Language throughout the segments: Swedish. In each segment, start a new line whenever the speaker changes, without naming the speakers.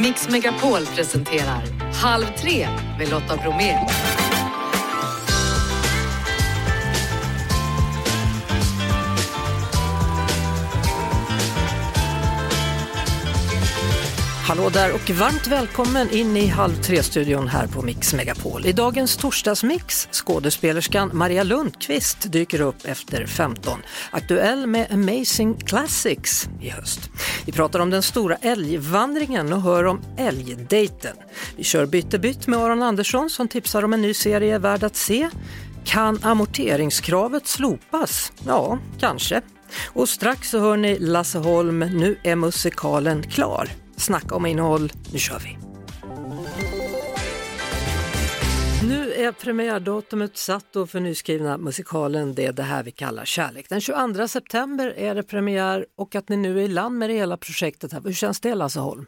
Mix Megapol presenterar Halv tre med Lotta Bromé.
Hallå där och varmt välkommen in i Halv tre-studion här på Mix Megapol. I dagens torsdagsmix, skådespelerskan Maria Lundqvist dyker upp efter 15. Aktuell med Amazing Classics i höst. Vi pratar om den stora älgvandringen och hör om älgdejten. Vi kör byttebytt med Aron Andersson som tipsar om en ny serie värd att se. Kan amorteringskravet slopas? Ja, kanske. Och strax så hör ni Lasse Holm, nu är musikalen klar. Snacka om innehåll, nu kör vi! Nu är premiärdatumet satt då för nyskrivna musikalen Det är det här vi kallar kärlek. Den 22 september är det premiär och att ni nu är i land med det hela projektet. Här. Hur känns det Lasse Holm?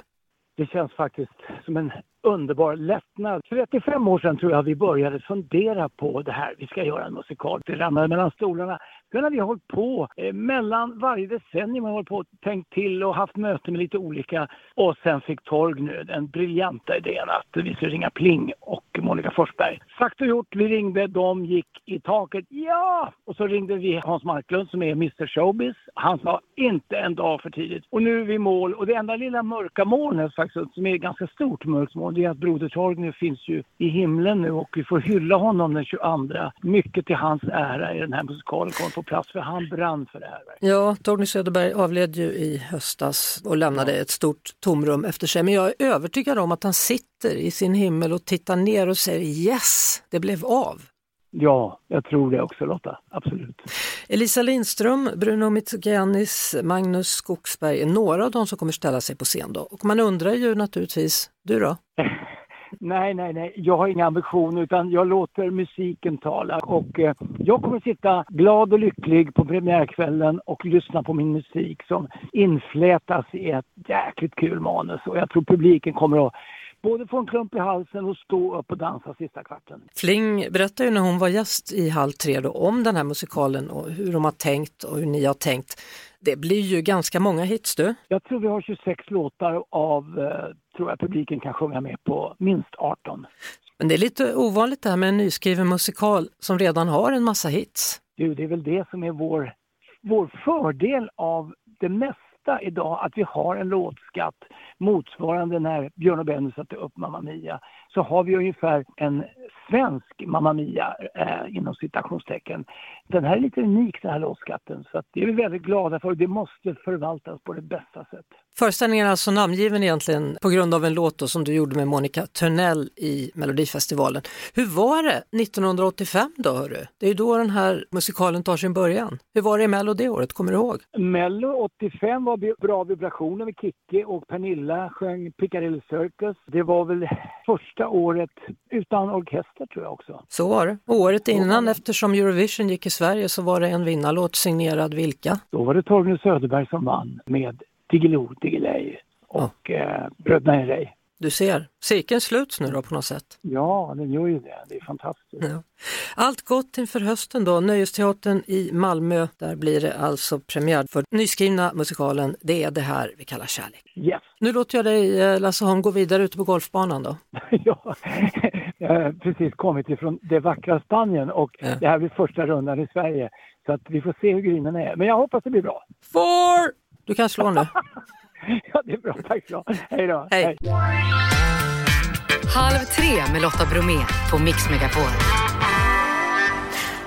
Det känns faktiskt som en underbar lättnad. För 35 år sedan tror jag vi började fundera på det här. Vi ska göra en musikal. Det ramlade mellan stolarna. Sen har vi hållit på eh, mellan varje decennium har hållit på och tänkt till och haft möten med lite olika. Och sen fick Torgny den briljanta idén att vi skulle ringa Pling och Monica Forsberg. Sagt och gjort, vi ringde, de gick i taket. Ja! Och så ringde vi Hans Marklund som är Mr Showbiz. Han sa inte en dag för tidigt. Och nu är vi i mål och det enda lilla mörka molnet faktiskt, som är ett ganska stort mörkt moln, det är att Broder Torgny finns ju i himlen nu och vi får hylla honom den 22. Mycket till hans ära i den här musikalen på plats för han brann för det här.
Ja, Torgny Söderberg avled ju i höstas och lämnade ett stort tomrum efter sig. Men jag är övertygad om att han sitter i sin himmel och tittar ner och säger yes, det blev av.
Ja, jag tror det också Lotta, absolut.
Elisa Lindström, Bruno Mitsogiannis, Magnus Skogsberg är några av de som kommer ställa sig på scen då. Och man undrar ju naturligtvis, du då?
Nej, nej, nej. Jag har inga ambitioner utan jag låter musiken tala. Och eh, jag kommer sitta glad och lycklig på premiärkvällen och lyssna på min musik som inflätas i ett jäkligt kul manus. Och jag tror publiken kommer att både få en klump i halsen och stå upp och dansa sista kvarten.
Fling berättade ju när hon var gäst i Halv tre då om den här musikalen och hur de har tänkt och hur ni har tänkt. Det blir ju ganska många hits du.
Jag tror vi har 26 låtar av, eh, tror jag publiken kan sjunga med på, minst 18.
Men det är lite ovanligt det här med en nyskriven musikal som redan har en massa hits.
Du, det är väl det som är vår, vår fördel av det mesta idag, att vi har en låtskatt motsvarande när Björn och Benny satte upp Mamma Mia. Så har vi ungefär en svensk Mamma Mia eh, inom citationstecken. Den här är lite unik den här låtskatten så att det är vi väldigt glada för det måste förvaltas på det bästa sätt.
Föreställningen är alltså namngiven egentligen på grund av en låt då, som du gjorde med Monica Törnell i Melodifestivalen. Hur var det 1985 då hörru? Det är ju då den här musikalen tar sin början. Hur var det i Mello det året, kommer du ihåg?
Mello 85 var bra vibrationer med Kikki och Pernilla sjöng Piccadilly Circus. Det var väl första året utan orkester tror jag också.
Så var det. Året innan, eftersom Eurovision gick i Sverige, så var det en vinnarlåt signerad vilka?
Då var det Torgny Söderberg som vann med Diggiloo Diggiley och eh, Bröderna Herrey.
Du ser, cirkeln sluts nu då på något sätt.
Ja, den gör ju det. Det är fantastiskt.
Ja. Allt gott inför hösten då. Nöjesteatern i Malmö, där blir det alltså premiär för nyskrivna musikalen Det är det här vi kallar kärlek.
Yes.
Nu låter jag dig, eh, Lasse Holm, gå vidare ute på golfbanan då.
ja, jag har precis kommit ifrån det vackra Spanien och
Ja.
det här blir första rundan i Sverige. Så att vi får se hur grinerna är. Men jag hoppas det blir bra.
Four! Du kan slå nu.
Ja, det är bra. Tack så Hej då.
Hej.
Halv tre med Lotta Bromé på Mix Megapol.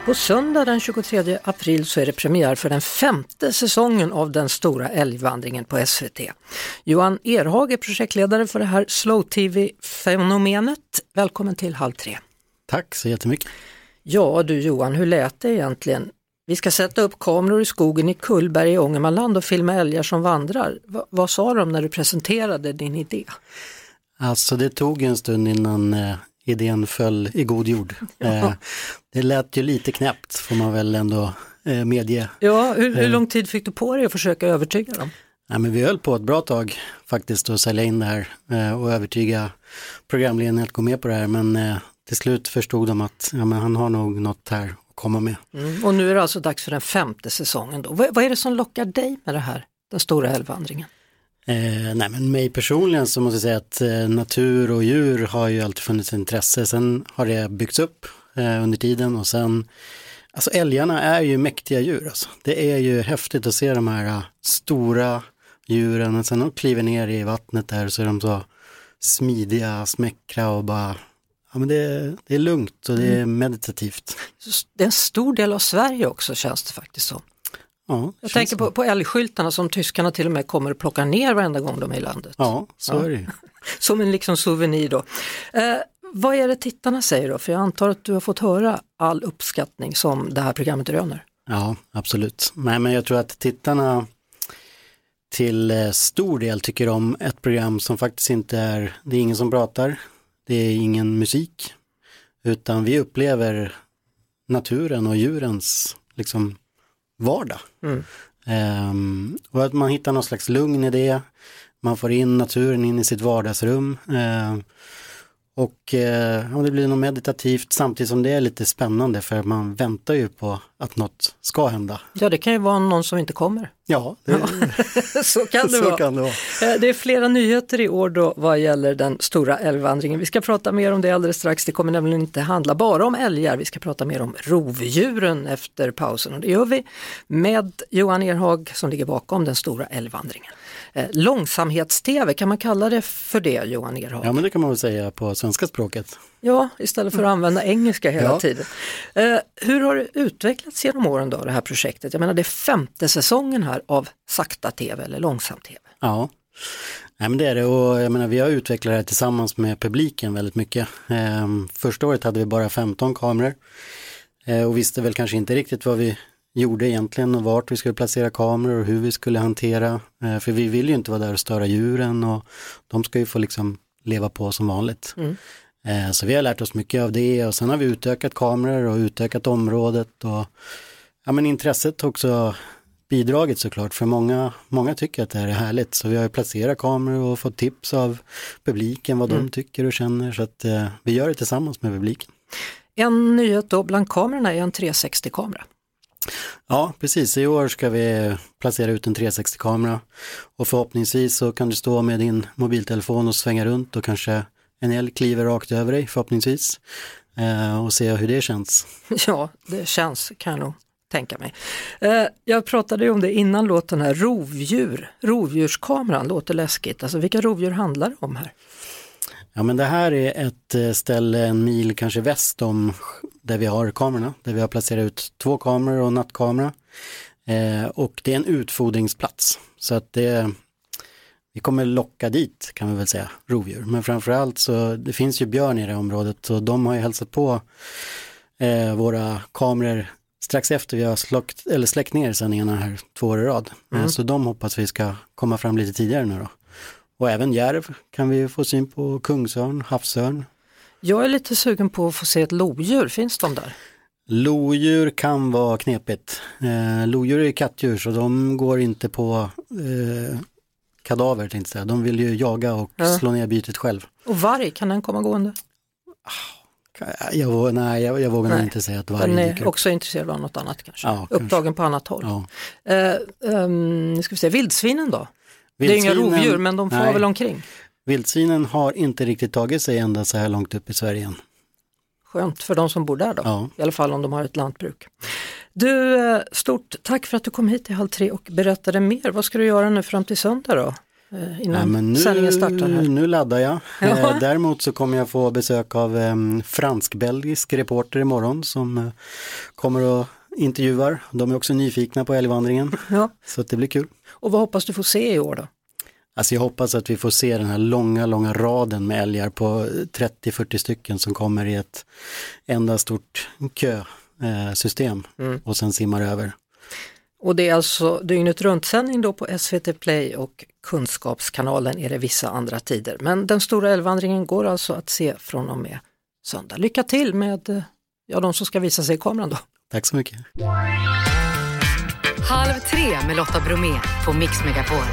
På söndag den 23 april så är det premiär för den femte säsongen av den stora älgvandringen på SVT. Johan Erhag är projektledare för det här slow-tv-fenomenet. Välkommen till Halv tre.
Tack så jättemycket.
Ja du Johan, hur lät det egentligen? Vi ska sätta upp kameror i skogen i Kullberg i Ångermanland och filma älgar som vandrar. Va- vad sa de när du presenterade din idé?
Alltså det tog en stund innan eh, idén föll i god jord. Eh, det lät ju lite knäppt får man väl ändå eh, medge.
Ja, hur, hur lång tid fick du på dig att försöka övertyga dem?
Ja, men vi höll på ett bra tag faktiskt att sälja in det här eh, och övertyga programledningen att gå med på det här men eh, till slut förstod de att ja, men han har nog något här komma med.
Mm. Och nu är det alltså dags för den femte säsongen. Då. Vad, vad är det som lockar dig med det här, den stora älgvandringen?
Eh, nej men mig personligen så måste jag säga att eh, natur och djur har ju alltid funnits intresse. Sen har det byggts upp eh, under tiden och sen, alltså älgarna är ju mäktiga djur alltså. Det är ju häftigt att se de här uh, stora djuren och sen de kliver ner i vattnet där så är de så smidiga, smäckra och bara Ja, men det, är, det är lugnt och det är mm. meditativt.
Det är en stor del av Sverige också känns det faktiskt så.
Ja,
jag tänker på, på älgskyltarna som tyskarna till och med kommer att plocka ner varenda gång de är i landet.
Ja, så ja. är det
Som en liksom souvenir då. Eh, vad är det tittarna säger då? För jag antar att du har fått höra all uppskattning som det här programmet röner.
Ja, absolut. Nej, men jag tror att tittarna till eh, stor del tycker om ett program som faktiskt inte är, det är ingen som pratar, det är ingen musik, utan vi upplever naturen och djurens liksom vardag. Mm. Um, och att man hittar någon slags lugn i det, man får in naturen in i sitt vardagsrum. Uh, och eh, det blir något meditativt samtidigt som det är lite spännande för man väntar ju på att något ska hända.
Ja det kan ju vara någon som inte kommer.
Ja,
det, så, kan det, så vara. kan det vara. Eh, det är flera nyheter i år då vad gäller den stora älgvandringen. Vi ska prata mer om det alldeles strax. Det kommer nämligen inte handla bara om älgar. Vi ska prata mer om rovdjuren efter pausen och det gör vi med Johan Erhag som ligger bakom den stora älgvandringen. Eh, långsamhets-tv, kan man kalla det för det Johan Erhag?
Ja men det kan man väl säga på svenska språket.
Ja, istället för att använda engelska hela ja. tiden. Eh, hur har det utvecklats genom åren då, det här projektet? Jag menar det är femte säsongen här av sakta-tv eller långsam-tv.
Ja, Nej, men det är det och jag menar, vi har utvecklat det här tillsammans med publiken väldigt mycket. Eh, första året hade vi bara 15 kameror eh, och visste väl kanske inte riktigt vad vi gjorde egentligen och vart vi skulle placera kameror och hur vi skulle hantera. Eh, för vi vill ju inte vara där och störa djuren och de ska ju få liksom leva på som vanligt. Mm. Eh, så vi har lärt oss mycket av det och sen har vi utökat kameror och utökat området och ja men intresset har också bidragit såklart för många, många tycker att det här är härligt så vi har placerat kameror och fått tips av publiken vad mm. de tycker och känner så att eh, vi gör det tillsammans med publiken.
En nyhet då bland kamerorna är en 360-kamera.
Ja, precis. I år ska vi placera ut en 360-kamera och förhoppningsvis så kan du stå med din mobiltelefon och svänga runt och kanske en älg kliver rakt över dig förhoppningsvis eh, och se hur det känns.
Ja, det känns kan jag nog tänka mig. Eh, jag pratade ju om det innan låten här, rovdjur, rovdjurskameran låter läskigt. Alltså vilka rovdjur handlar det om här?
Ja men det här är ett eh, ställe en mil kanske väst om där vi har kamerorna, där vi har placerat ut två kameror och nattkamera. Eh, och det är en utfodringsplats så att det, vi kommer locka dit kan vi väl säga, rovdjur. Men framförallt så det finns ju björn i det området och de har ju hälsat på eh, våra kameror strax efter vi har släckt, eller släckt ner sändningarna här två år i rad. Eh, mm. Så de hoppas vi ska komma fram lite tidigare nu då. Och även järv kan vi få syn på, kungsörn, havsörn.
Jag är lite sugen på att få se ett lodjur, finns de där?
Lodjur kan vara knepigt. Eh, lodjur är kattdjur så de går inte på eh, kadaver tänkte säga. De vill ju jaga och ja. slå ner bytet själv.
Och varg, kan den komma gående?
Ah, jag, nej, jag, jag vågar nej. inte säga att varg
Den är också intresserad av något annat kanske, ja, upptagen kanske. på annat håll. Ja. Eh, um, ska vi se, vildsvinen då? Vildsvinen, det är inga rovdjur men de får nej. väl omkring?
Vildsvinen har inte riktigt tagit sig ända så här långt upp i Sverige än.
Skönt för de som bor där då, ja. i alla fall om de har ett lantbruk. Du, eh, stort tack för att du kom hit i Halv tre och berättade mer. Vad ska du göra nu fram till söndag då? Eh, innan ja, nu, sändningen startar här.
Nu laddar jag. Ja. Eh, däremot så kommer jag få besök av en fransk-belgisk reporter imorgon som kommer och intervjuar. De är också nyfikna på älgvandringen. Ja. Så det blir kul.
Och vad hoppas du få se i år då?
Alltså jag hoppas att vi får se den här långa, långa raden med älgar på 30-40 stycken som kommer i ett enda stort kösystem mm. och sen simmar över.
Och det är alltså dygnet runt-sändning då på SVT Play och Kunskapskanalen är det vissa andra tider. Men den stora älgvandringen går alltså att se från och med söndag. Lycka till med ja, de som ska visa sig i kameran då.
Tack så mycket.
Halv tre med Lotta Bromé på Mix Megapol.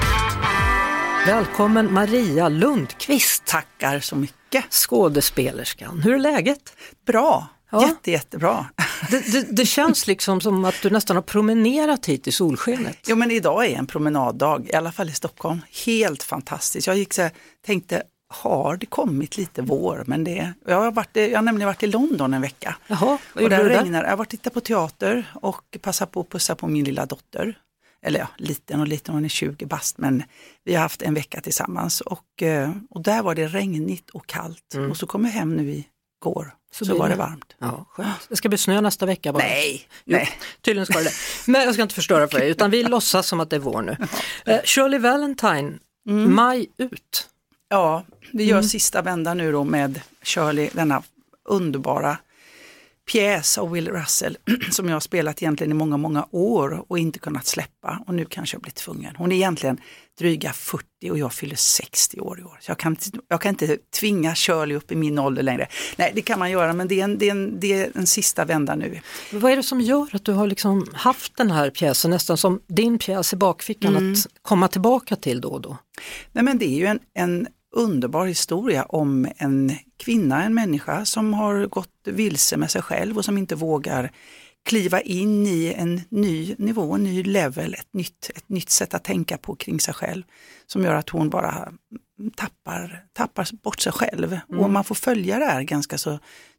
Välkommen Maria Lundqvist.
Tackar så mycket.
Skådespelerskan. Hur är läget?
Bra, ja. Jätte, jättebra.
Det, det, det, känns liksom som att du nästan har promenerat hit i solskenet.
Jo men idag är en promenaddag, i alla fall i Stockholm. Helt fantastiskt. Jag gick så här, tänkte, har det kommit lite vår? Men det, jag, har varit, jag har nämligen varit i London en vecka.
Jaha,
och där regnar, Jag har varit tittat på teater och passat på att pussa på min lilla dotter. Eller ja, liten och liten, hon är 20 bast, men vi har haft en vecka tillsammans. Och, eh, och där var det regnigt och kallt. Mm. Och så kom jag hem nu i går, så, så var det varmt.
Ja, skönt. Det ska bli snö nästa vecka bara.
Nej,
jo,
nej.
Tydligen ska det Men jag ska inte förstöra för dig, utan vi låtsas som att det är vår nu. Uh, Shirley Valentine, mm. maj ut.
Ja, vi gör mm. sista vändan nu då med Shirley, denna underbara pjäs av Will Russell som jag har spelat egentligen i många, många år och inte kunnat släppa och nu kanske jag blir tvungen. Hon är egentligen dryga 40 och jag fyller 60 år i år. Så jag kan, jag kan inte tvinga Shirley upp i min ålder längre. Nej, det kan man göra men det är en, det är en, det är en sista vända nu.
Men vad är det som gör att du har liksom haft den här pjäsen nästan som din pjäs i bakfickan mm. att komma tillbaka till då och då?
Nej men det är ju en, en underbar historia om en kvinna, en människa som har gått vilse med sig själv och som inte vågar kliva in i en ny nivå, en ny level, ett nytt, ett nytt sätt att tänka på kring sig själv. Som gör att hon bara tappar, tappar bort sig själv. Mm. Och man får följa det här ganska så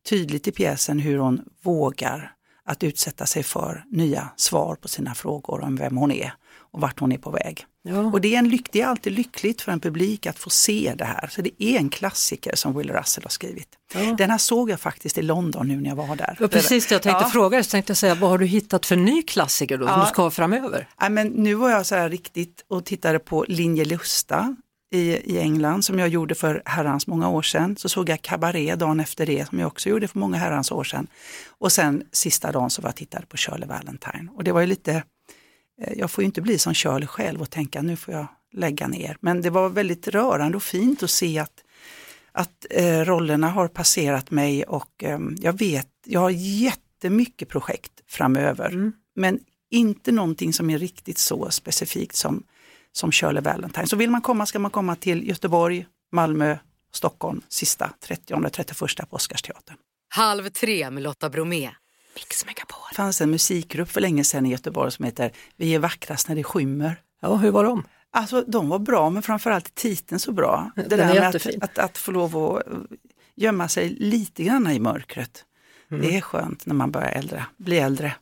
tydligt i pjäsen hur hon vågar att utsätta sig för nya svar på sina frågor om vem hon är och vart hon är på väg. Ja. Och det är, en lyck, det är alltid lyckligt för en publik att få se det här. Så det är en klassiker som Will Russell har skrivit. Ja. Den här såg jag faktiskt i London nu när jag var där.
Ja, precis jag tänkte ja. fråga, så tänkte jag säga, vad har du hittat för ny klassiker då, som du ska ha framöver?
Ja, men nu var jag så här riktigt och tittade på Linje Lusta i, i England som jag gjorde för herrans många år sedan. Så såg jag Cabaret dagen efter det som jag också gjorde för många herrans år sedan. Och sen sista dagen så var jag tittade på Shirley Valentine. Och det var ju lite jag får ju inte bli som Shirley själv och tänka nu får jag lägga ner. Men det var väldigt rörande och fint att se att, att eh, rollerna har passerat mig och eh, jag vet, jag har jättemycket projekt framöver. Mm. Men inte någonting som är riktigt så specifikt som, som Shirley Valentine. Så vill man komma ska man komma till Göteborg, Malmö, Stockholm sista 30-31 på Oscarsteatern.
Halv tre med Lotta Bromé.
Mix Megapol. Det fanns en musikgrupp för länge sedan i Göteborg som heter Vi är vackrast när det skymmer.
Ja, hur var de?
Alltså de var bra men framförallt titeln så bra.
Det där med att,
att, att, få lov att gömma sig lite grann i mörkret. Mm. Det är skönt när man börjar äldre, bli äldre.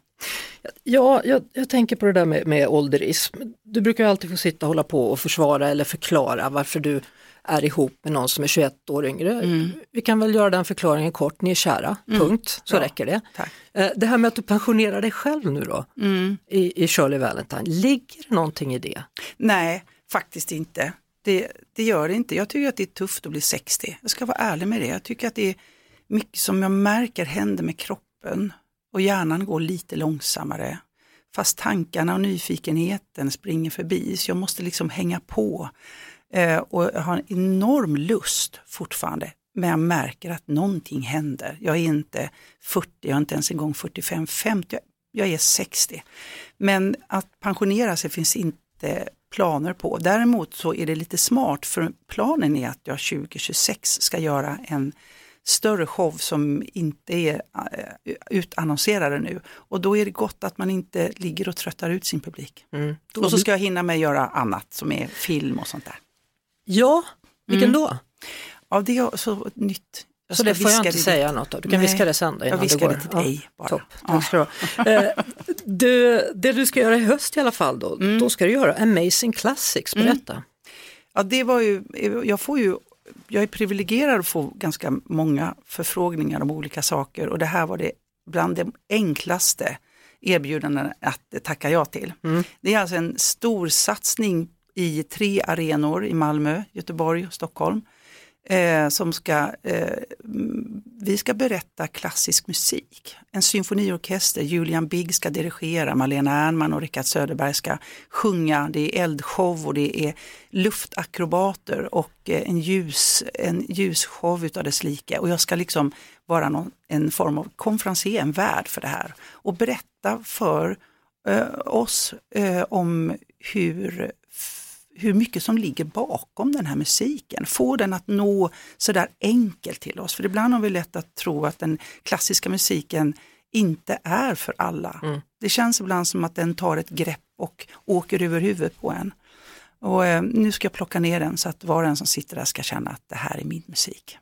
Ja, jag, jag, tänker på det där med, med ålderism. Du brukar alltid få sitta och hålla på och försvara eller förklara varför du är ihop med någon som är 21 år yngre. Mm. Vi kan väl göra den förklaringen kort, ni är kära, mm. punkt, så Bra. räcker det.
Tack.
Eh, det här med att du pensionerar dig själv nu då, mm. i, i Shirley Valentine, ligger det någonting i det?
Nej, faktiskt inte. Det, det gör det inte. Jag tycker att det är tufft att bli 60. Jag ska vara ärlig med det. Jag tycker att det är mycket som jag märker händer med kroppen och hjärnan går lite långsammare. Fast tankarna och nyfikenheten springer förbi så jag måste liksom hänga på. Eh, och jag har en enorm lust fortfarande. Men jag märker att någonting händer. Jag är inte 40, jag är inte ens en gång 45, 50, jag är 60. Men att pensionera sig finns inte planer på. Däremot så är det lite smart för planen är att jag 2026 ska göra en större show som inte är uh, utannonserade nu. Och då är det gott att man inte ligger och tröttar ut sin publik. Mm. Och så ska jag hinna med att göra annat som är film och sånt där.
Ja, vilken mm. då?
Ja, det är så nytt.
Jag så det får jag inte säga något av, du kan Nej, viska det sen då
innan jag viskar det till dig bara.
Topp, tack ska du ha. du, Det du ska göra i höst i alla fall då, mm. då ska du göra Amazing Classics, mm. berätta. Mm.
Ja det var ju, jag får ju, jag är privilegierad att få ganska många förfrågningar om olika saker och det här var det bland de enklaste erbjudanden att tacka ja till. Mm. Det är alltså en stor satsning i tre arenor i Malmö, Göteborg och Stockholm. Eh, som ska, eh, vi ska berätta klassisk musik. En symfoniorkester, Julian Bigg ska dirigera, Malena Ernman och Rickard Söderberg ska sjunga, det är eldshow och det är luftakrobater och eh, en, ljus, en ljusshow utav dess like. Och jag ska liksom vara någon, en form av konferencier, en värd för det här och berätta för eh, oss eh, om hur hur mycket som ligger bakom den här musiken. Få den att nå sådär enkelt till oss. För ibland har vi lätt att tro att den klassiska musiken inte är för alla.
Mm.
Det känns ibland som att den tar ett grepp och åker över huvudet på en. Och eh, nu ska jag plocka ner den så att var och en som sitter där ska känna att det här är min musik.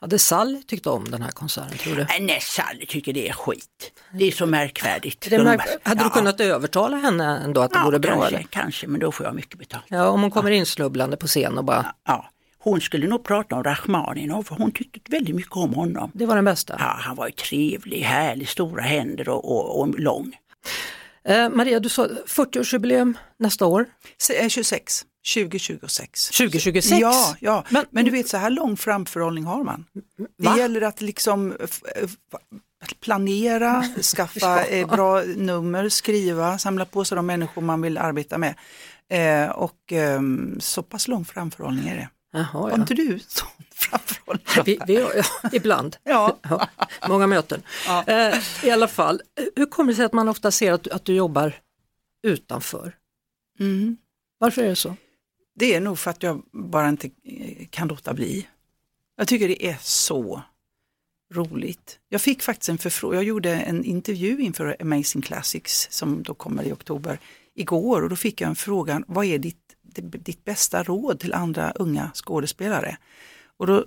Hade Sally tyckt om den här konserten tror du?
Nej, Sally tycker det är skit. Det är så märkvärdigt. Så
märk-
de-
hade du
ja,
kunnat övertala henne ändå att det
ja,
vore bra?
kanske,
Eller?
kanske, men då får jag mycket betalt.
Ja, om hon kommer insnubblande på scen och bara,
Ja, hon skulle nog prata om Rachmaninov för hon tyckte väldigt mycket om honom.
det var den bästa.
Ja, han var ju trevlig, härlig, stora händer och, och, och lång.
Eh, Maria, du sa 40-årsjubileum nästa år,
Se- eh, 26, 2026.
2026.
Ja, ja.
Men-
Men, du vet så här lång framförhållning har man.
Va?
Det gäller att liksom planera, skaffa eh, bra nummer, skriva, samla på sig de människor man vill arbeta med. Eh, och ehm, så pass lång framförhållning är det.
Jaha,
Har
ja.
inte du sån framförhållning?
Vi, vi, ja, ibland.
Ja.
Ja, många möten.
Ja.
Eh, I alla fall, hur kommer det sig att man ofta ser att, att du jobbar utanför?
Mm.
Varför är det så?
Det är nog för att jag bara inte eh, kan låta bli. Jag tycker det är så roligt. Jag fick faktiskt en förfrågan, jag gjorde en intervju inför Amazing Classics som då kommer i oktober igår och då fick jag en fråga, vad är ditt, ditt bästa råd till andra unga skådespelare? Och då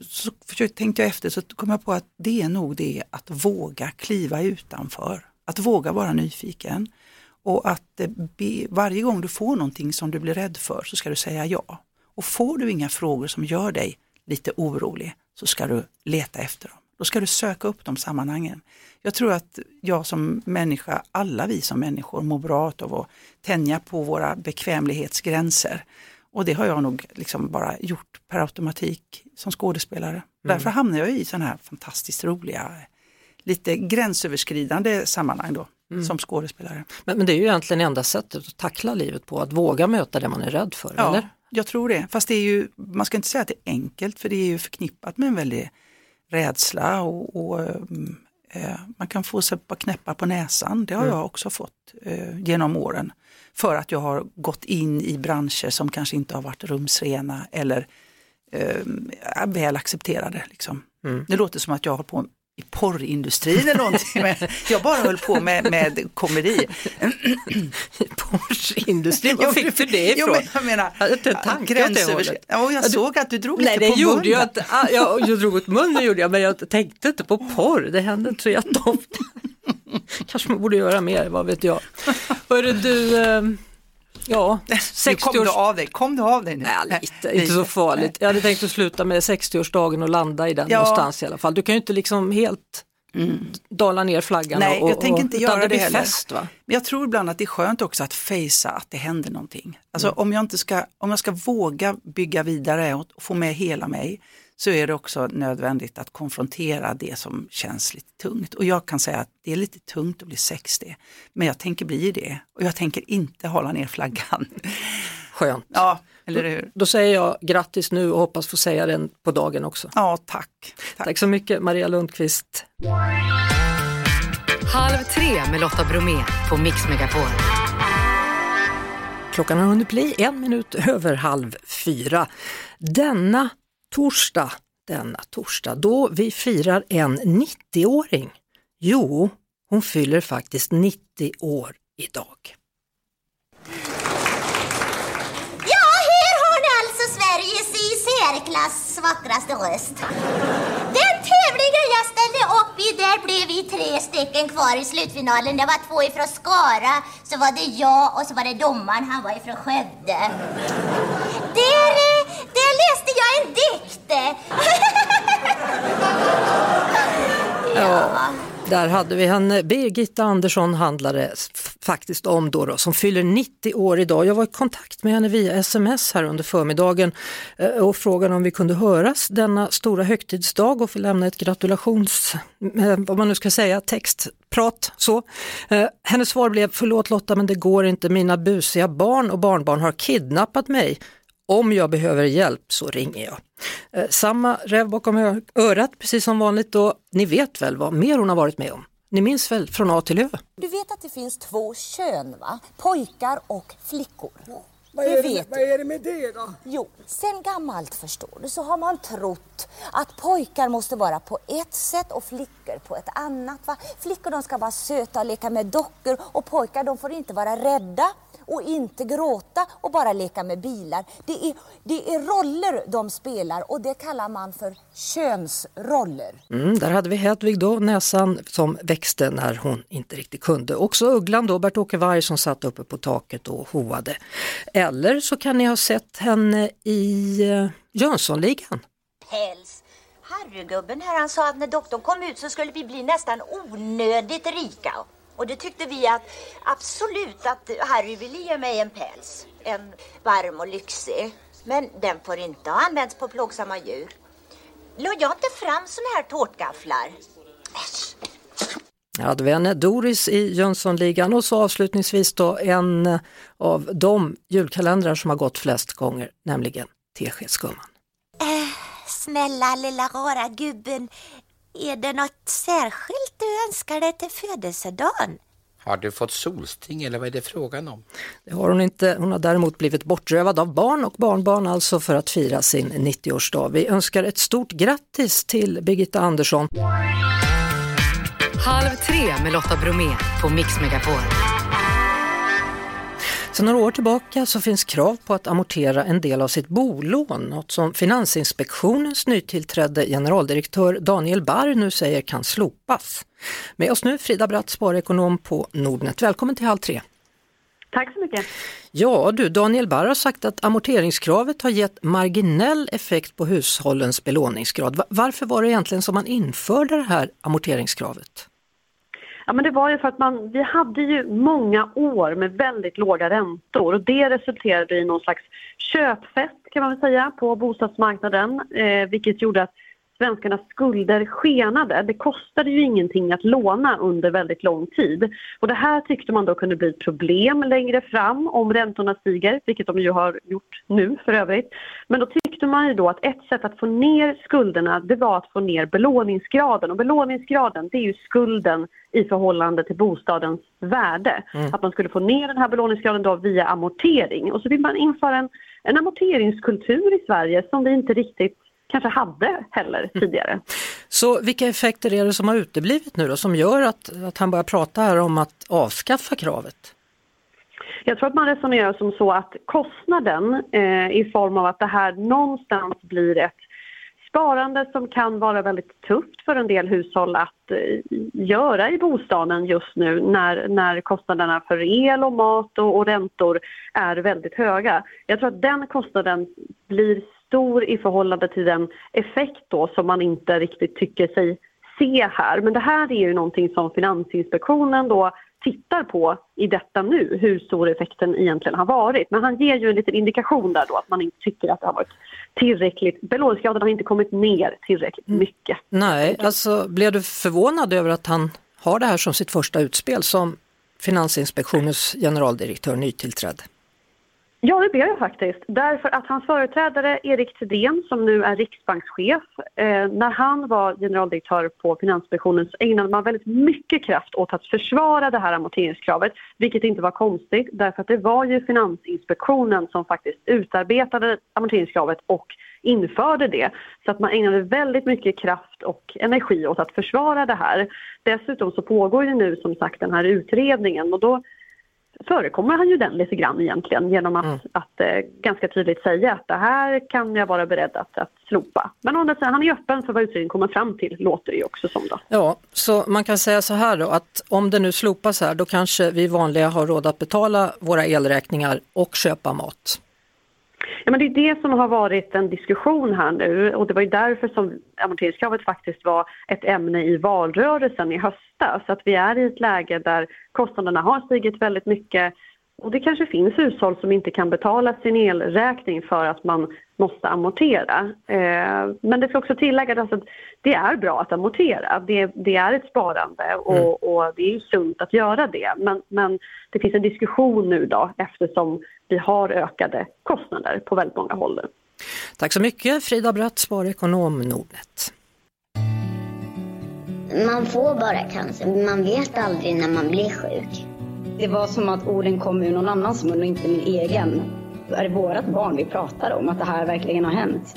så tänkte jag efter så kom jag på att det är nog det att våga kliva utanför, att våga vara nyfiken. Och att be, varje gång du får någonting som du blir rädd för så ska du säga ja. Och får du inga frågor som gör dig lite orolig så ska du leta efter dem. Då ska du söka upp de sammanhangen. Jag tror att jag som människa, alla vi som människor mår bra av att tänja på våra bekvämlighetsgränser. Och det har jag nog liksom bara gjort per automatik som skådespelare. Därför hamnar jag i sådana här fantastiskt roliga, lite gränsöverskridande sammanhang då, som skådespelare.
Men, men det är ju egentligen enda sättet att tackla livet på, att våga möta det man är rädd för,
Ja,
eller?
jag tror det. Fast det är ju, man ska inte säga att det är enkelt för det är ju förknippat med en väldig rädsla och, och mm, eh, man kan få sig par knäppar på näsan. Det har jag också fått eh, genom åren. För att jag har gått in i branscher som kanske inte har varit rumsrena eller eh, väl accepterade. Liksom. Det låter som att jag har på i porrindustrin eller någonting. Men jag bara höll på med, med komedi.
Porschindustrin, var fick du det
Jo,
ifrån?
men jag menar,
Jag inte en tanke åt det hållet.
Ja, jag såg att du drog
Nej,
lite
det
på
gjorde
munnen.
jag. Ah, Jag, jag drog åt munnen gjorde jag, men jag tänkte inte på porr. Det hände inte så jätteofta. Kanske man borde göra mer, vad vet jag. Hörru du, eh, ja,
Nu
60
kom du av dig, kom du av dig nu?
Nej, lite, inte så farligt. Jag hade tänkt att sluta med 60-årsdagen och landa i den
Ja.
någonstans i alla fall. Du kan ju inte liksom helt dala ner flaggan.
Nej,
och,
jag tänker inte göra
det
det heller.
fest va?
Men jag tror ibland att det är skönt också att fejsa att det händer någonting. Alltså om, jag inte ska, om jag ska våga bygga vidare och få med hela mig så är det också nödvändigt att konfrontera det som känns lite tungt. Och jag kan säga att det är lite tungt att bli 60, men jag tänker bli det. Och jag tänker inte hålla ner flaggan.
Skönt.
Ja, eller hur?
Då säger jag grattis nu och hoppas få säga den på dagen också.
Ja, tack. tack.
Tack så mycket Maria Lundqvist.
Halv tre med Lotta Bromé på Mix Megapol.
Klockan har hunnit bli en minut över halv fyra. Denna torsdag, denna torsdag, då vi firar en 90-åring. Jo, hon fyller faktiskt 90 år idag.
Ja, här har ni alltså Sveriges i särklass vackraste röst. Den tävlingen jag ställde upp i, där blev vi tre stycken kvar i slutfinalen. Det var två ifrån Skara, så var det jag och så var det domaren, han var ifrån Skövde. Där, läste jag en dikt.
Ja, där hade vi henne. Birgitta Andersson handlade faktiskt om då, då som fyller 90 år idag. Jag var i kontakt med henne via sms här under förmiddagen eh, och frågade om vi kunde höras denna stora högtidsdag och få lämna ett gratulations, eh, vad man nu ska säga, textprat så. Eh, Hennes svar blev, förlåt Lotta men det går inte, mina busiga barn och barnbarn har kidnappat mig. Om jag behöver hjälp så ringer jag. Eh, samma räv bakom örat precis som vanligt då. ni vet väl vad mer hon har varit med om? Ni minns väl från A till Ö?
Du vet att det finns två kön va? Pojkar och flickor. Vad
Det
är, det,
vet
vad är det med det då?
Jo, sen gammalt förstår du så har man trott att pojkar måste vara på ett sätt och flickor på ett annat. Va? Flickor de ska vara söta och leka med dockor och pojkar de får inte vara rädda och inte gråta och bara leka med bilar. Det är, det är roller de spelar och det kallar man för könsroller.
Mm, där hade vi Hedvig då, näsan som växte när hon inte riktigt kunde. Också ugglan då, Bert-Åke Varg som satt uppe på taket och hoade. Eller så kan ni ha sett henne i eh, Jönssonligan.
Päls. Harrygubben här han sa att när doktorn kom ut så skulle vi bli nästan onödigt rika. Och det tyckte vi att absolut att Harry ville ge mig en päls. En varm och lyxig. Men den får inte ha använts på plågsamma djur. La jag inte fram såna här tårtgafflar? Äsch.
Jag hade vi henne Doris i Jönssonligan och så avslutningsvis då en av de julkalendrar som har gått flest gånger, nämligen Teskedsgumman.
Snälla lilla rara gubben. Är det något särskilt du önskar dig till födelsedagen?
Har du fått solsting eller vad är det frågan om?
Det har hon inte, hon har däremot blivit bortrövad av barn och barnbarn alltså för att fira sin 90-årsdag. Vi önskar ett stort grattis till Birgitta Andersson.
Halv tre med Lotta Bromé på Mix Megapol.
Sedan några år tillbaka så finns krav på att amortera en del av sitt bolån, något som Finansinspektionens nytillträdde generaldirektör Daniel Barr nu säger kan slopas. Med oss nu Frida Bratt, sparekonom på Nordnet. Välkommen till Halv tre.
Tack så mycket.
Ja du, Daniel Barr har sagt att amorteringskravet har gett marginell effekt på hushållens belåningsgrad. Va- Varför var det egentligen som man införde det här amorteringskravet?
Ja, men det var ju för att man, vi hade ju många år med väldigt låga räntor och det resulterade i någon slags köpfest kan man väl säga på bostadsmarknaden eh, vilket gjorde att svenskarnas skulder skenade. Det kostade ju ingenting att låna under väldigt lång tid. Och det här tyckte man då kunde bli ett problem längre fram om räntorna stiger, vilket de ju har gjort nu för övrigt. Men då tyckte man ju då att ett sätt att få ner skulderna det var att få ner belåningsgraden. Och belåningsgraden det är ju skulden i förhållande till bostadens värde.
Mm.
Att man skulle få ner den här belåningsgraden då via amortering. Och så vill man införa en, en amorteringskultur i Sverige som vi inte riktigt kanske hade heller tidigare.
Så vilka effekter är det som har uteblivit nu då som gör att, att han börjar prata här om att avskaffa kravet?
Jag tror att man resonerar som så att kostnaden eh, i form av att det här någonstans blir ett sparande som kan vara väldigt tufft för en del hushåll att eh, göra i bostaden just nu när, när kostnaderna för el och mat och, och räntor är väldigt höga. Jag tror att den kostnaden blir stor i förhållande till den effekt då som man inte riktigt tycker sig se här. Men det här är ju någonting som Finansinspektionen då tittar på i detta nu, hur stor effekten egentligen har varit. Men han ger ju en liten indikation där då att man inte tycker att det har varit tillräckligt, belåningsgraden har inte kommit ner tillräckligt mycket.
Nej, alltså blev du förvånad över att han har det här som sitt första utspel som Finansinspektionens generaldirektör nytillträdd?
Ja, det blev jag faktiskt. Därför att hans företrädare Erik Thedéen, som nu är riksbankschef, eh, när han var generaldirektör på Finansinspektionen så ägnade man väldigt mycket kraft åt att försvara det här amorteringskravet, vilket inte var konstigt därför att det var ju Finansinspektionen som faktiskt utarbetade amorteringskravet och införde det. Så att man ägnade väldigt mycket kraft och energi åt att försvara det här. Dessutom så pågår ju nu som sagt den här utredningen och då förekommer han ju den lite grann egentligen genom att, att eh, ganska tydligt säga att det här kan jag vara beredd att, att slopa. Men andra sidan, han är öppen för vad utredningen kommer fram till, låter det ju också som då.
Ja, så man kan säga så här då att om det nu slopas här då kanske vi vanliga har råd att betala våra elräkningar och köpa mat.
Ja, men det är det som har varit en diskussion här nu och det var ju därför som amorteringskravet faktiskt var ett ämne i valrörelsen i höstas. Att vi är i ett läge där kostnaderna har stigit väldigt mycket och det kanske finns hushåll som inte kan betala sin elräkning för att man måste amortera. Eh, men det ska också tilläggas att det är bra att amortera. Det, det är ett sparande och, och det är ju sunt att göra det. Men, men det finns en diskussion nu då eftersom vi har ökade kostnader på väldigt många håll nu.
Tack så mycket Frida Bratt, sparekonom Nordnet.
Man får bara cancer, men man vet aldrig när man blir sjuk.
Det var som att orden kom ur någon annans mun och inte min egen
är det vårat barn vi pratar om, att det här verkligen har hänt.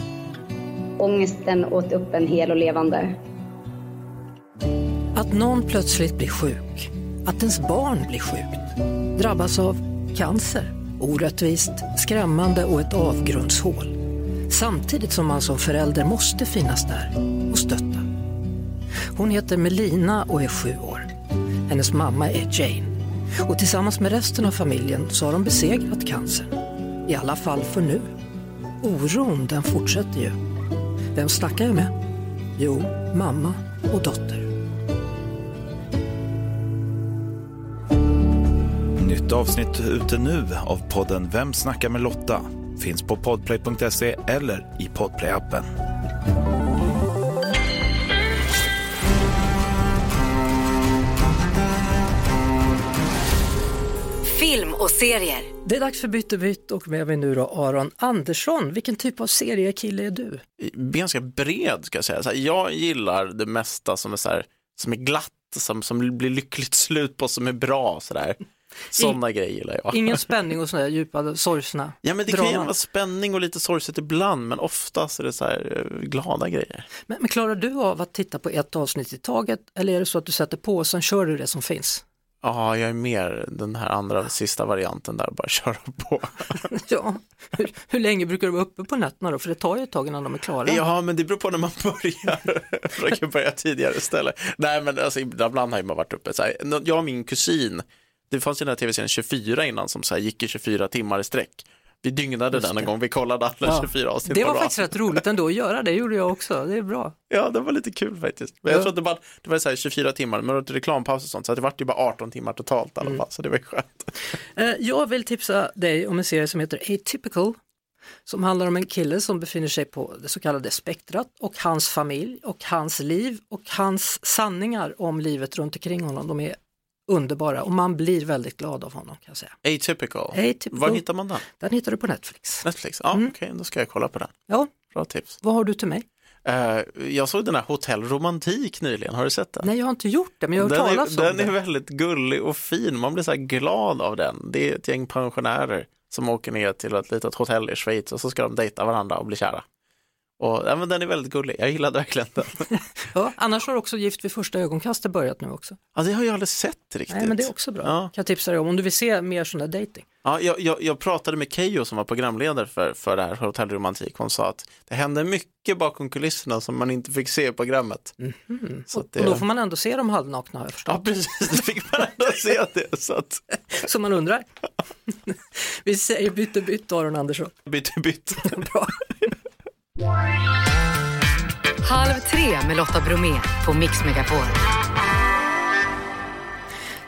Ångesten åt upp en hel och levande.
Att någon plötsligt blir sjuk, att ens barn blir sjukt, drabbas av cancer, orättvist, skrämmande och ett avgrundshål. Samtidigt som man som förälder måste finnas där och stötta. Hon heter Melina och är sju år. Hennes mamma är Jane. Och tillsammans med resten av familjen så har de besegrat cancern. I alla fall för nu. Oron den fortsätter ju. Vem snackar jag med? Jo, mamma och dotter.
Nytt avsnitt ute nu av podden Vem snackar med Lotta? Finns på podplay.se eller i podplayappen.
Film och serier.
Det är dags för Bytt och bytt och med mig nu då Aron Andersson. Vilken typ av seriekille är du?
ganska bred ska jag säga. Så här, jag gillar det mesta som är, så här, som är glatt, som, som blir lyckligt slut på, som är bra. Sådär. Sådana grejer gillar jag.
Ingen spänning och sådana djupa sorgsna
Ja men det kan ju vara spänning och lite sorgset ibland men oftast är det så här eh, glada grejer.
Men, men klarar du av att titta på ett avsnitt i taget eller är det så att du sätter på och sen kör du det som finns?
Ja, jag är mer den här andra sista varianten där, bara köra på.
ja, hur, hur, länge brukar du vara uppe på nätterna då? För det tar ju ett tag innan de är klara.
Ja, men det beror på när man börjar. jag försöker börja tidigare istället. Nej, men alltså, ibland har man varit uppe. Så här, jag och min kusin, det fanns ju den här tv-serien 24 innan som så här, gick i 24 timmar i sträck. Vi dygnade den en gång, vi kollade alla ja. 24 avsnitt
Det var faktiskt rätt roligt ändå att göra, det gjorde jag också, det är bra.
Ja, det var lite kul faktiskt. Men jag tror att det var, det var så här 24 timmar, men det var reklampaus och sånt, så det var ju bara 18 timmar totalt i alla fall, mm. så det var skönt.
Eh, jag vill tipsa dig om en serie som heter Atypical, som handlar om en kille som befinner sig på det så kallade spektrat och hans familj och hans liv och hans sanningar om livet runt omkring honom. De är underbara och man blir väldigt glad av honom. kan jag säga.
Atypical. Atypical. Var hittar man den?
Den hittar du på Netflix.
Netflix, ja mm. okej, okay, då ska jag kolla på den.
Ja.
Bra tips.
Vad har du till mig?
Uh, jag såg den här Hotell Romantik nyligen, har du sett den?
Nej, jag har inte gjort det, men jag har
hört
talas
om
den.
Den är väldigt gullig och fin, man blir så här glad av den. Det är ett gäng pensionärer som åker ner till ett litet hotell i Schweiz och så ska de dejta varandra och bli kära. Och, ja, men den är väldigt gullig, jag gillade verkligen den.
ja, annars har också Gift vid första ögonkastet börjat nu också.
Ja, det har jag aldrig sett riktigt.
Nej, men det är också bra. Ja. Kan jag tipsa dig om, om du vill se mer sån där dating.
Ja, jag, jag, jag, pratade med Keyyo som var programledare för, för det här Hotell Romantik. Hon sa att det hände mycket bakom kulisserna som man inte fick se i programmet.
Mm -hmm. så det... Och då får man ändå se dem halvnakna har jag förstått.
Ja, precis, då fick man ändå se det. Så, att...
så man undrar. Vi säger bytte bytt Aron Andersson.
Bytte bytt.
Bra.
Halv tre med Lotta Bromé på Mix Megapol.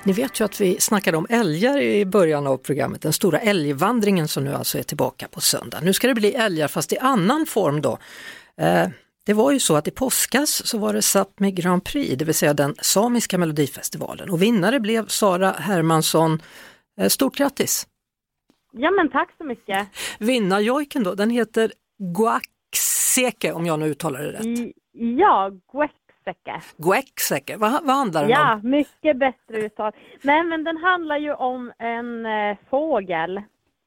Ni vet ju att vi snackade om älgar i början av programmet, den stora älgvandringen som nu alltså är tillbaka på söndag. Nu ska det bli älgar fast i annan form då. Eh, det var ju så att i påskas så var det Sápmi Grand Prix, det vill säga den samiska melodifestivalen och vinnare blev Sara Hermansson. Eh, stort grattis!
Ja men tack så mycket!
Vinnarjojken då, den heter Guac Guekseke om jag nu uttalar det rätt.
Ja, Guekseke.
Guekseke, vad, vad handlar den
ja,
om?
Ja, mycket bättre uttal. Nej, men den handlar ju om en eh, fågel,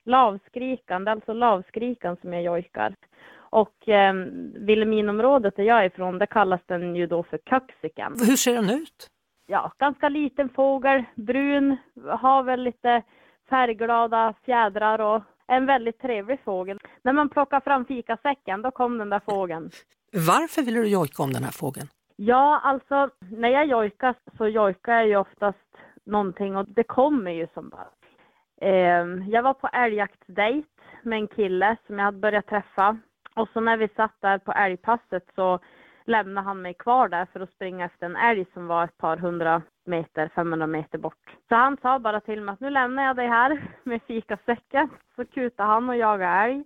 lavskrikande, alltså lavskrikan som jag jojkar. Och eh, Vilhelminområdet där jag är ifrån, där kallas den ju då för köksiken.
Hur ser den ut?
Ja, ganska liten fågel, brun, har väl lite färgglada fjädrar och en väldigt trevlig fågel. När man plockar fram fikasäcken, då kom den där fågeln.
Varför ville du jojka om den här fågeln?
Ja, alltså när jag jojkar så jojkar jag ju oftast någonting och det kommer ju som bara. Eh, jag var på älgjaktsdejt med en kille som jag hade börjat träffa och så när vi satt där på älgpasset så lämnade han mig kvar där för att springa efter en älg som var ett par hundra meter, 500 meter bort. Så han sa bara till mig att nu lämnar jag dig här med fikasäcken. Så kutade han och jagade älg.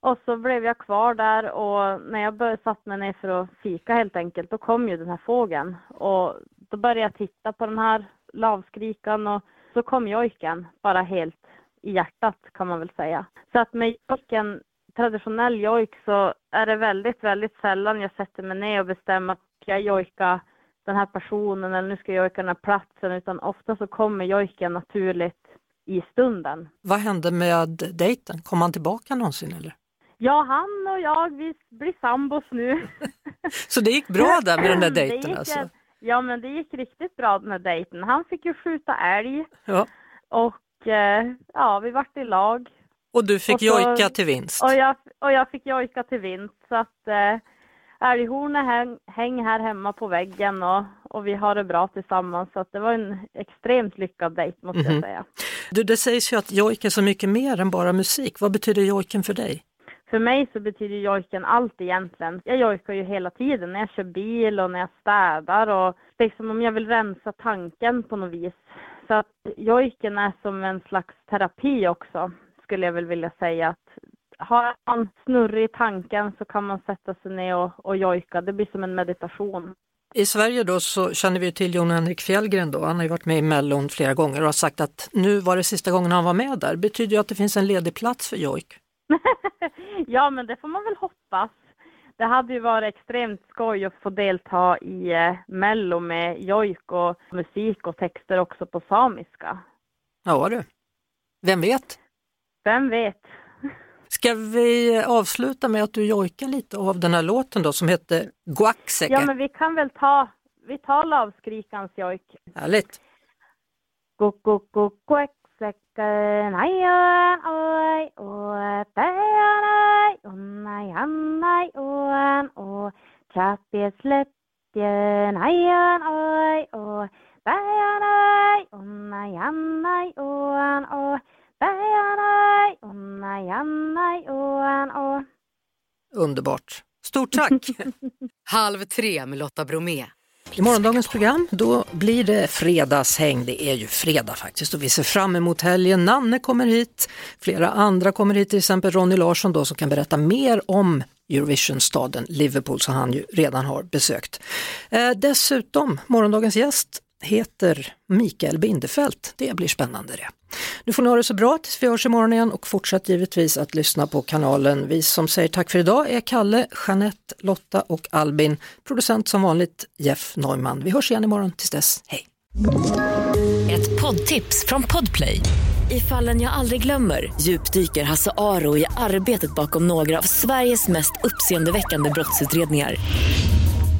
Och så blev jag kvar där och när jag började, satt mig ner för att fika helt enkelt, då kom ju den här fågeln. Och då började jag titta på den här lavskrikan och så kom jojken bara helt i hjärtat kan man väl säga. Så att med jojken, traditionell jojk, så är det väldigt, väldigt sällan jag sätter mig ner och bestämmer att jag jojkar den här personen eller nu ska jag jojka den här platsen utan ofta så kommer jojken naturligt i stunden.
Vad hände med dejten? Kom han tillbaka någonsin eller?
Ja, han och jag, vi blir sambos nu.
Så det gick bra där med den där dejten
gick-
alltså?
Ja, men det gick riktigt bra den här dejten. Han fick ju skjuta älg
Ja.
och eh, ja, vi vart i lag.
Och du fick
Och så-
jojka till vinst?
Och jag, och jag fick jojka till vinst. Så att eh, älghornet häng, häng här hemma på väggen och, och vi har det bra tillsammans. Så att det var en extremt lyckad dejt måste
Mhm.
jag säga.
Du, det sägs ju att jojk är så mycket mer än bara musik. Vad betyder jojken för dig?
För mig så betyder jojken allt egentligen. Jag jojkar ju hela tiden när jag kör bil och när jag städar och liksom om jag vill rensa tanken på något vis. Så att jojken är som en slags terapi också, skulle jag väl vilja säga. Att har man snurrig i tanken så kan man sätta sig ner och, och jojka. Det blir som en meditation.
I Sverige då så känner vi till Jon Henrik Fjällgren då. Han har ju varit med i Mellon flera gånger och har sagt att nu var det sista gången han var med där. Betyder ju att det finns en ledig plats för jojk.
Ja, men det får man väl hoppas. Det hade ju varit extremt skoj att få delta i eh, Mello med jojk och musik och texter också på samiska.
Ja du, vem vet?
Vem vet?
Ska vi avsluta med att du jojkar lite av den här låten då som heter Guaxeke?
Ja, men vi kan väl ta, vi tar lavskrikans jojk.
Härligt!
Oj, o, o,
Underbart! Stort tack!
Halv tre med Lotta Bromé.
I morgondagens program då blir det fredagshäng. Det är ju fredag faktiskt och vi ser fram emot helgen. Nanne kommer hit, flera andra kommer hit, till exempel Ronny Larsson då som kan berätta mer om Eurovisionstaden Liverpool som han ju redan har besökt. Eh, dessutom, morgondagens gäst heter Mikael Bindefält. Det blir spännande det. Nu får ni ha det så bra tills vi hörs imorgon igen och fortsätt givetvis att lyssna på kanalen. Vi som säger tack för idag är Kalle, Jeanette, Lotta och Albin. Producent som vanligt Jeff Neumann. Vi hörs igen imorgon. Tills dess, hej!
Ett poddtips från Podplay. I fallen jag aldrig glömmer djupdyker Hasse Aro i arbetet bakom några av Sveriges mest uppseendeväckande brottsutredningar.